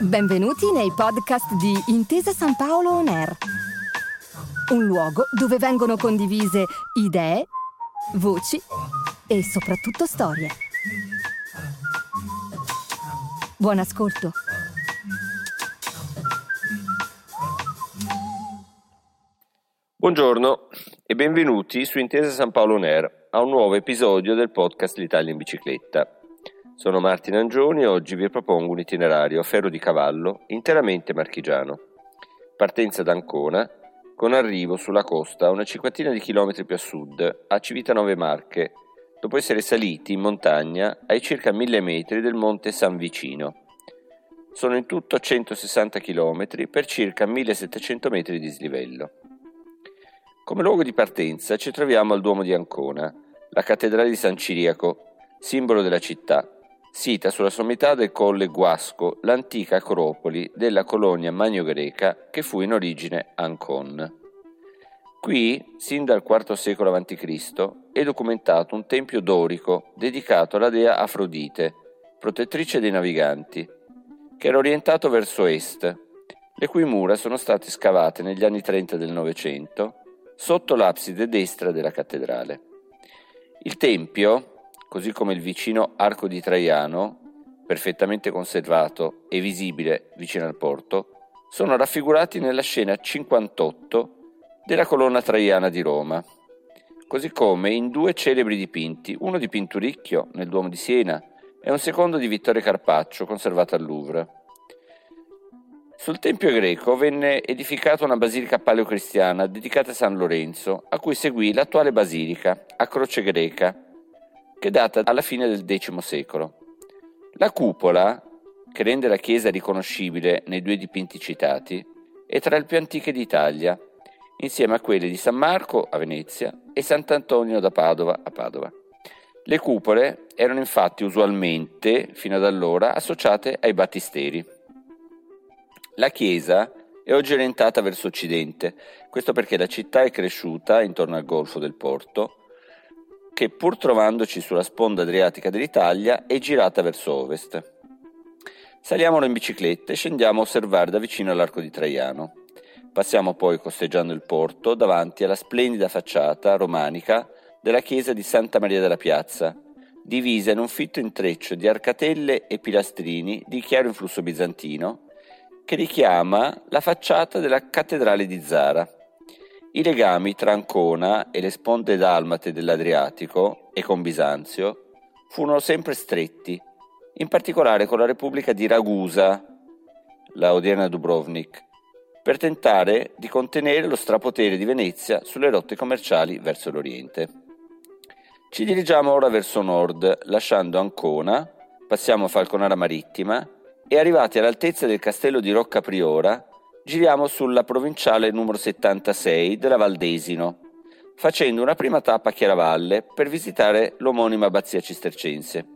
Benvenuti nei podcast di Intesa San Paolo On Air, un luogo dove vengono condivise idee, voci e soprattutto storie. Buon ascolto. Buongiorno e benvenuti su Intesa San Paolo On Air a un nuovo episodio del podcast L'Italia in bicicletta. Sono Martin Angioni e oggi vi propongo un itinerario a ferro di cavallo interamente marchigiano. Partenza da Ancona, con arrivo sulla costa una cinquantina di chilometri più a sud, a Civitanove Marche, dopo essere saliti in montagna ai circa mille metri del monte San Vicino. Sono in tutto 160 chilometri per circa 1700 metri di slivello. Come luogo di partenza ci troviamo al Duomo di Ancona, la cattedrale di San Ciriaco, simbolo della città, sita sulla sommità del colle Guasco, l'antica acropoli della colonia magno-greca che fu in origine Ancon. Qui, sin dal IV secolo a.C., è documentato un tempio dorico dedicato alla dea Afrodite, protettrice dei naviganti, che era orientato verso est, le cui mura sono state scavate negli anni 30 del Novecento sotto l'abside destra della cattedrale. Il tempio, così come il vicino Arco di Traiano, perfettamente conservato e visibile vicino al porto, sono raffigurati nella scena 58 della colonna traiana di Roma, così come in due celebri dipinti, uno di Pinturicchio nel Duomo di Siena e un secondo di Vittorio Carpaccio conservato al Louvre. Sul Tempio greco venne edificata una basilica paleocristiana dedicata a San Lorenzo, a cui seguì l'attuale basilica, a croce greca, che data alla fine del X secolo. La cupola, che rende la chiesa riconoscibile nei due dipinti citati, è tra le più antiche d'Italia, insieme a quelle di San Marco a Venezia e Sant'Antonio da Padova a Padova. Le cupole erano infatti usualmente, fino ad allora, associate ai battisteri. La chiesa è oggi orientata verso occidente, questo perché la città è cresciuta intorno al golfo del porto che pur trovandoci sulla sponda adriatica dell'Italia è girata verso ovest. Saliamolo in bicicletta e scendiamo a osservare da vicino l'arco di Traiano. Passiamo poi, costeggiando il porto, davanti alla splendida facciata romanica della chiesa di Santa Maria della Piazza, divisa in un fitto intreccio di arcatelle e pilastrini di chiaro influsso bizantino, che richiama la facciata della cattedrale di Zara. I legami tra Ancona e le sponde dalmate dell'Adriatico e con Bisanzio furono sempre stretti, in particolare con la Repubblica di Ragusa, la odierna Dubrovnik, per tentare di contenere lo strapotere di Venezia sulle rotte commerciali verso l'Oriente. Ci dirigiamo ora verso nord, lasciando Ancona, passiamo Falconara Marittima e arrivati all'altezza del castello di Rocca Priora, giriamo sulla provinciale numero 76 della Valdesino, facendo una prima tappa a Chiaravalle per visitare l'omonima abbazia cistercense.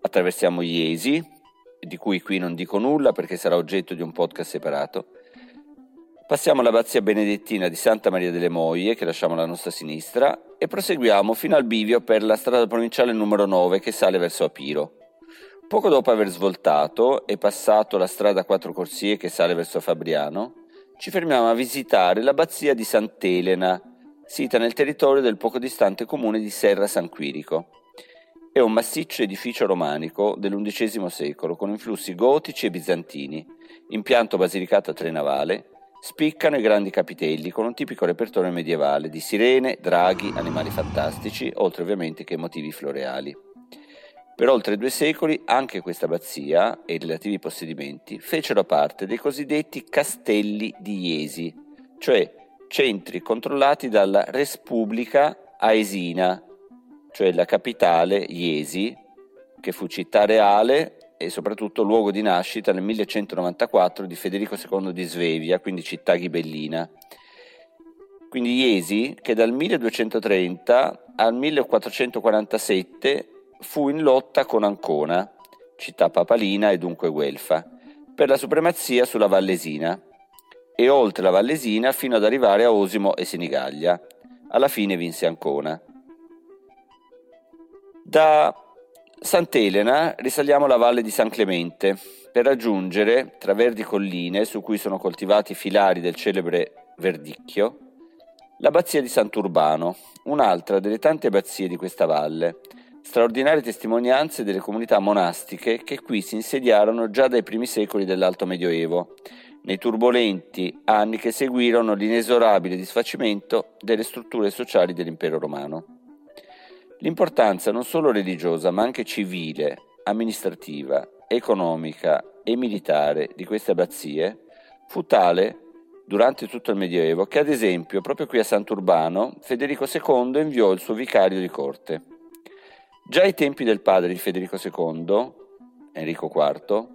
Attraversiamo Iesi, di cui qui non dico nulla perché sarà oggetto di un podcast separato. Passiamo all'abbazia benedettina di Santa Maria delle Moie, che lasciamo alla nostra sinistra, e proseguiamo fino al bivio per la strada provinciale numero 9 che sale verso Apiro. Poco dopo aver svoltato e passato la strada a quattro corsie che sale verso Fabriano, ci fermiamo a visitare l'abbazia di Sant'Elena, sita nel territorio del poco distante comune di Serra San Quirico. È un massiccio edificio romanico dell'undicesimo secolo con influssi gotici e bizantini, impianto basilicata a tre navale, spiccano i grandi capitelli con un tipico repertorio medievale di sirene, draghi, animali fantastici, oltre ovviamente che motivi floreali. Per oltre due secoli anche questa abbazia e i relativi possedimenti fecero parte dei cosiddetti castelli di Iesi, cioè centri controllati dalla Respubblica Aesina, cioè la capitale Iesi, che fu città reale e soprattutto luogo di nascita nel 1194 di Federico II di Svevia, quindi città ghibellina. Quindi Iesi, che dal 1230 al 1447 fu in lotta con Ancona, città papalina e dunque guelfa, per la supremazia sulla Vallesina e oltre la Vallesina fino ad arrivare a Osimo e Senigallia. Alla fine vinse Ancona. Da Sant'Elena risaliamo la valle di San Clemente per raggiungere, tra verdi colline su cui sono coltivati i filari del celebre verdicchio, l'abbazia di Sant'Urbano, un'altra delle tante abbazie di questa valle, straordinarie testimonianze delle comunità monastiche che qui si insediarono già dai primi secoli dell'Alto Medioevo, nei turbolenti anni che seguirono l'inesorabile disfacimento delle strutture sociali dell'impero romano. L'importanza non solo religiosa ma anche civile, amministrativa, economica e militare di queste abbazie fu tale durante tutto il Medioevo che ad esempio proprio qui a Sant'Urbano Federico II inviò il suo vicario di corte. Già ai tempi del padre di Federico II, Enrico IV,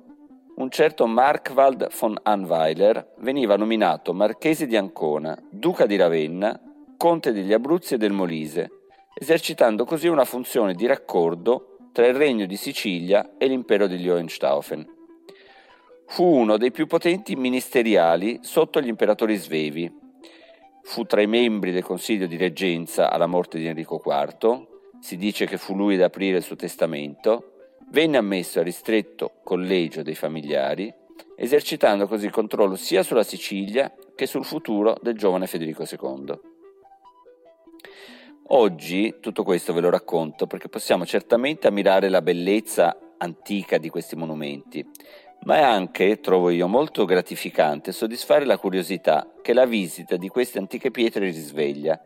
un certo Markwald von Anweiler veniva nominato marchese di Ancona, duca di Ravenna, conte degli Abruzzi e del Molise, esercitando così una funzione di raccordo tra il regno di Sicilia e l'impero degli Hohenstaufen. Fu uno dei più potenti ministeriali sotto gli imperatori svevi. Fu tra i membri del consiglio di reggenza alla morte di Enrico IV, si dice che fu lui ad aprire il suo testamento, venne ammesso al ristretto collegio dei familiari, esercitando così il controllo sia sulla Sicilia che sul futuro del giovane Federico II. Oggi tutto questo ve lo racconto perché possiamo certamente ammirare la bellezza antica di questi monumenti, ma è anche, trovo io, molto gratificante soddisfare la curiosità che la visita di queste antiche pietre risveglia,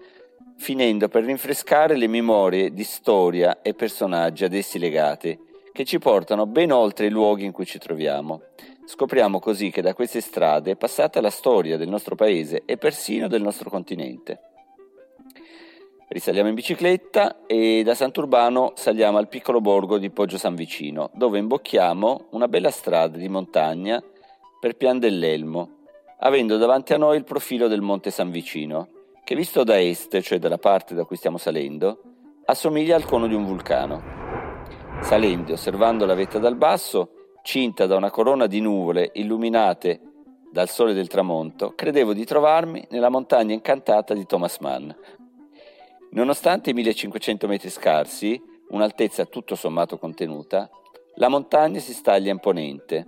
finendo per rinfrescare le memorie di storia e personaggi ad essi legati, che ci portano ben oltre i luoghi in cui ci troviamo. Scopriamo così che da queste strade è passata la storia del nostro paese e persino del nostro continente. Risaliamo in bicicletta e da Sant'Urbano saliamo al piccolo borgo di Poggio San Vicino, dove imbocchiamo una bella strada di montagna per Pian dell'Elmo, avendo davanti a noi il profilo del Monte San Vicino, che visto da est, cioè dalla parte da cui stiamo salendo, assomiglia al cono di un vulcano. Salendo e osservando la vetta dal basso, cinta da una corona di nuvole illuminate dal sole del tramonto, credevo di trovarmi nella montagna incantata di Thomas Mann. Nonostante i 1500 metri scarsi, un'altezza tutto sommato contenuta, la montagna si staglia imponente,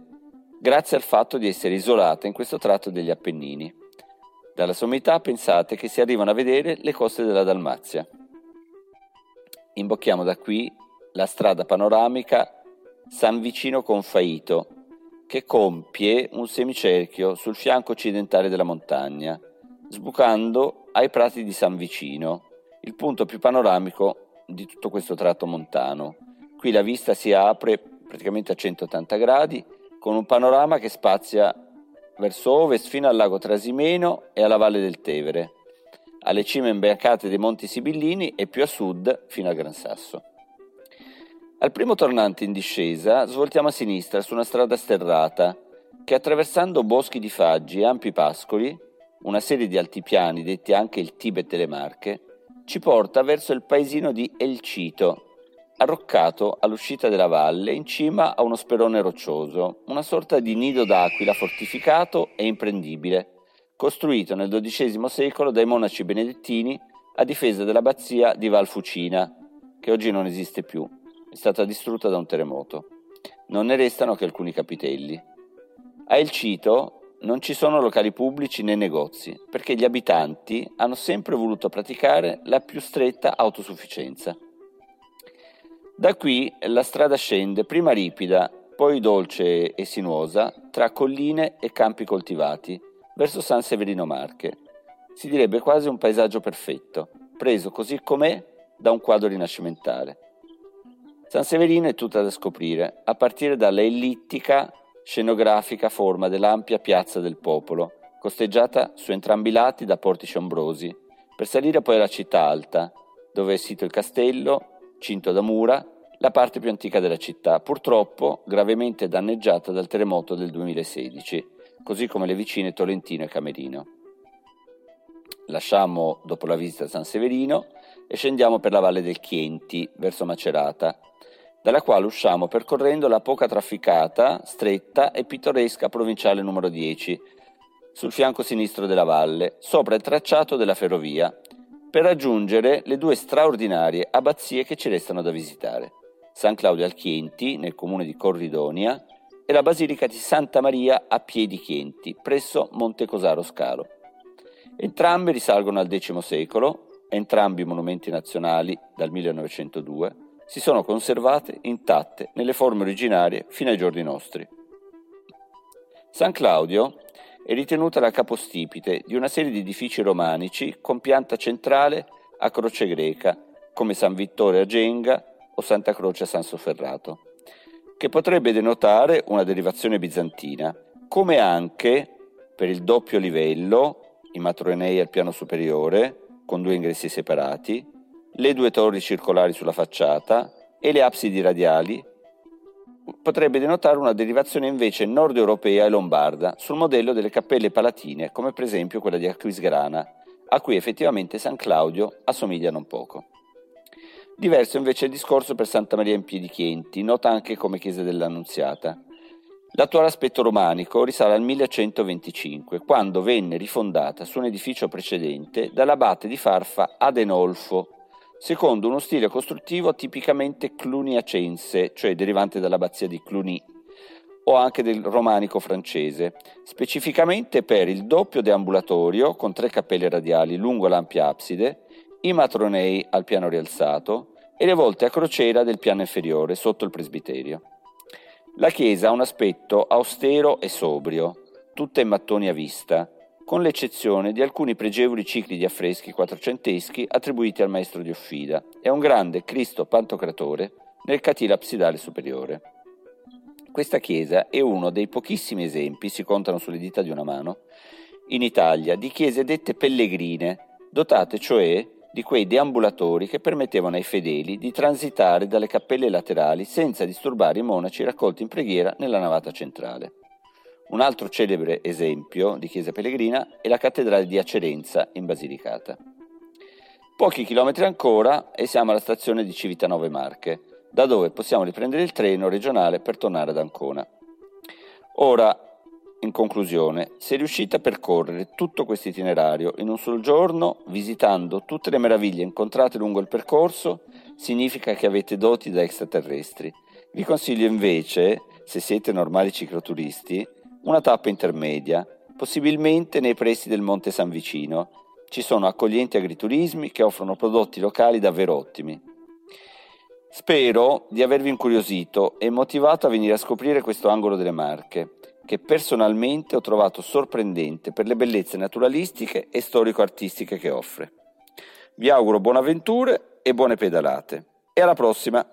grazie al fatto di essere isolata in questo tratto degli Appennini. Dalla sommità pensate che si arrivano a vedere le coste della Dalmazia. Imbocchiamo da qui la strada panoramica San Vicino Confaito, che compie un semicerchio sul fianco occidentale della montagna, sbucando ai prati di San Vicino, il punto più panoramico di tutto questo tratto montano. Qui la vista si apre praticamente a 180 gradi con un panorama che spazia verso ovest fino al lago Trasimeno e alla valle del Tevere, alle cime imbiancate dei Monti Sibillini e più a sud fino al Gran Sasso. Al primo tornante in discesa svoltiamo a sinistra su una strada sterrata che attraversando boschi di faggi e ampi pascoli, una serie di altipiani detti anche il Tibet delle Marche, ci porta verso il paesino di El Cito, arroccato all'uscita della valle in cima a uno sperone roccioso, una sorta di nido d'aquila fortificato e imprendibile, costruito nel XII secolo dai monaci benedettini a difesa dell'abbazia di Valfucina, che oggi non esiste più, è stata distrutta da un terremoto. Non ne restano che alcuni capitelli. A El Cito non ci sono locali pubblici né negozi, perché gli abitanti hanno sempre voluto praticare la più stretta autosufficienza. Da qui la strada scende prima ripida, poi dolce e sinuosa, tra colline e campi coltivati, verso San Severino Marche. Si direbbe quasi un paesaggio perfetto, preso così com'è da un quadro rinascimentale. San Severino è tutta da scoprire, a partire dalla ellittica scenografica forma dell'ampia piazza del popolo, costeggiata su entrambi i lati da portici ombrosi, per salire poi alla città alta, dove è sito il castello, cinto da mura, la parte più antica della città, purtroppo gravemente danneggiata dal terremoto del 2016, così come le vicine Tolentino e Camerino. Lasciamo, dopo la visita a San Severino, e scendiamo per la valle del Chienti, verso Macerata, dalla quale usciamo percorrendo la poca trafficata, stretta e pittoresca provinciale numero 10, sul fianco sinistro della valle, sopra il tracciato della ferrovia, per raggiungere le due straordinarie abbazie che ci restano da visitare. San Claudio al Chienti, nel comune di Corridonia, e la Basilica di Santa Maria a Piedi Chienti, presso Montecosaro Scalo. Entrambe risalgono al X secolo, entrambi monumenti nazionali dal 1902, si sono conservate intatte nelle forme originarie fino ai giorni nostri. San Claudio è ritenuta la capostipite di una serie di edifici romanici con pianta centrale a croce greca, come San Vittore a Genga o Santa Croce a San Sofferrato, che potrebbe denotare una derivazione bizantina, come anche per il doppio livello, i matronei al piano superiore, con due ingressi separati, le due torri circolari sulla facciata e le absidi radiali, potrebbe denotare una derivazione invece nord europea e lombarda sul modello delle cappelle palatine, come per esempio quella di Aquisgrana, a cui effettivamente San Claudio assomiglia non poco. Diverso invece il discorso per Santa Maria in Piedichienti, nota anche come chiesa dell'Annunziata. L'attuale aspetto romanico risale al 1125, quando venne rifondata su un edificio precedente dall'abate di Farfa Adenolfo, secondo uno stile costruttivo tipicamente cluniacense, cioè derivante dall'abbazia di Cluny, o anche del romanico francese, specificamente per il doppio deambulatorio con tre cappelle radiali lungo l'ampia abside i matronei al piano rialzato e le volte a crociera del piano inferiore sotto il presbiterio. La chiesa ha un aspetto austero e sobrio, tutta in mattoni a vista, con l'eccezione di alcuni pregevoli cicli di affreschi quattrocenteschi attribuiti al maestro di Offida e a un grande Cristo Pantocratore nel catile absidale superiore. Questa chiesa è uno dei pochissimi esempi, si contano sulle dita di una mano, in Italia di chiese dette pellegrine, dotate cioè di quei deambulatori che permettevano ai fedeli di transitare dalle cappelle laterali senza disturbare i monaci raccolti in preghiera nella navata centrale. Un altro celebre esempio di chiesa pellegrina è la cattedrale di Acerenza in Basilicata. Pochi chilometri ancora e siamo alla stazione di Civitanove Marche, da dove possiamo riprendere il treno regionale per tornare ad Ancona. Ora, in conclusione, se riuscite a percorrere tutto questo itinerario in un solo giorno, visitando tutte le meraviglie incontrate lungo il percorso, significa che avete doti da extraterrestri. Vi consiglio invece, se siete normali cicloturisti, una tappa intermedia, possibilmente nei pressi del Monte San Vicino. Ci sono accoglienti agriturismi che offrono prodotti locali davvero ottimi. Spero di avervi incuriosito e motivato a venire a scoprire questo angolo delle Marche che personalmente ho trovato sorprendente per le bellezze naturalistiche e storico-artistiche che offre. Vi auguro buone avventure e buone pedalate. E alla prossima!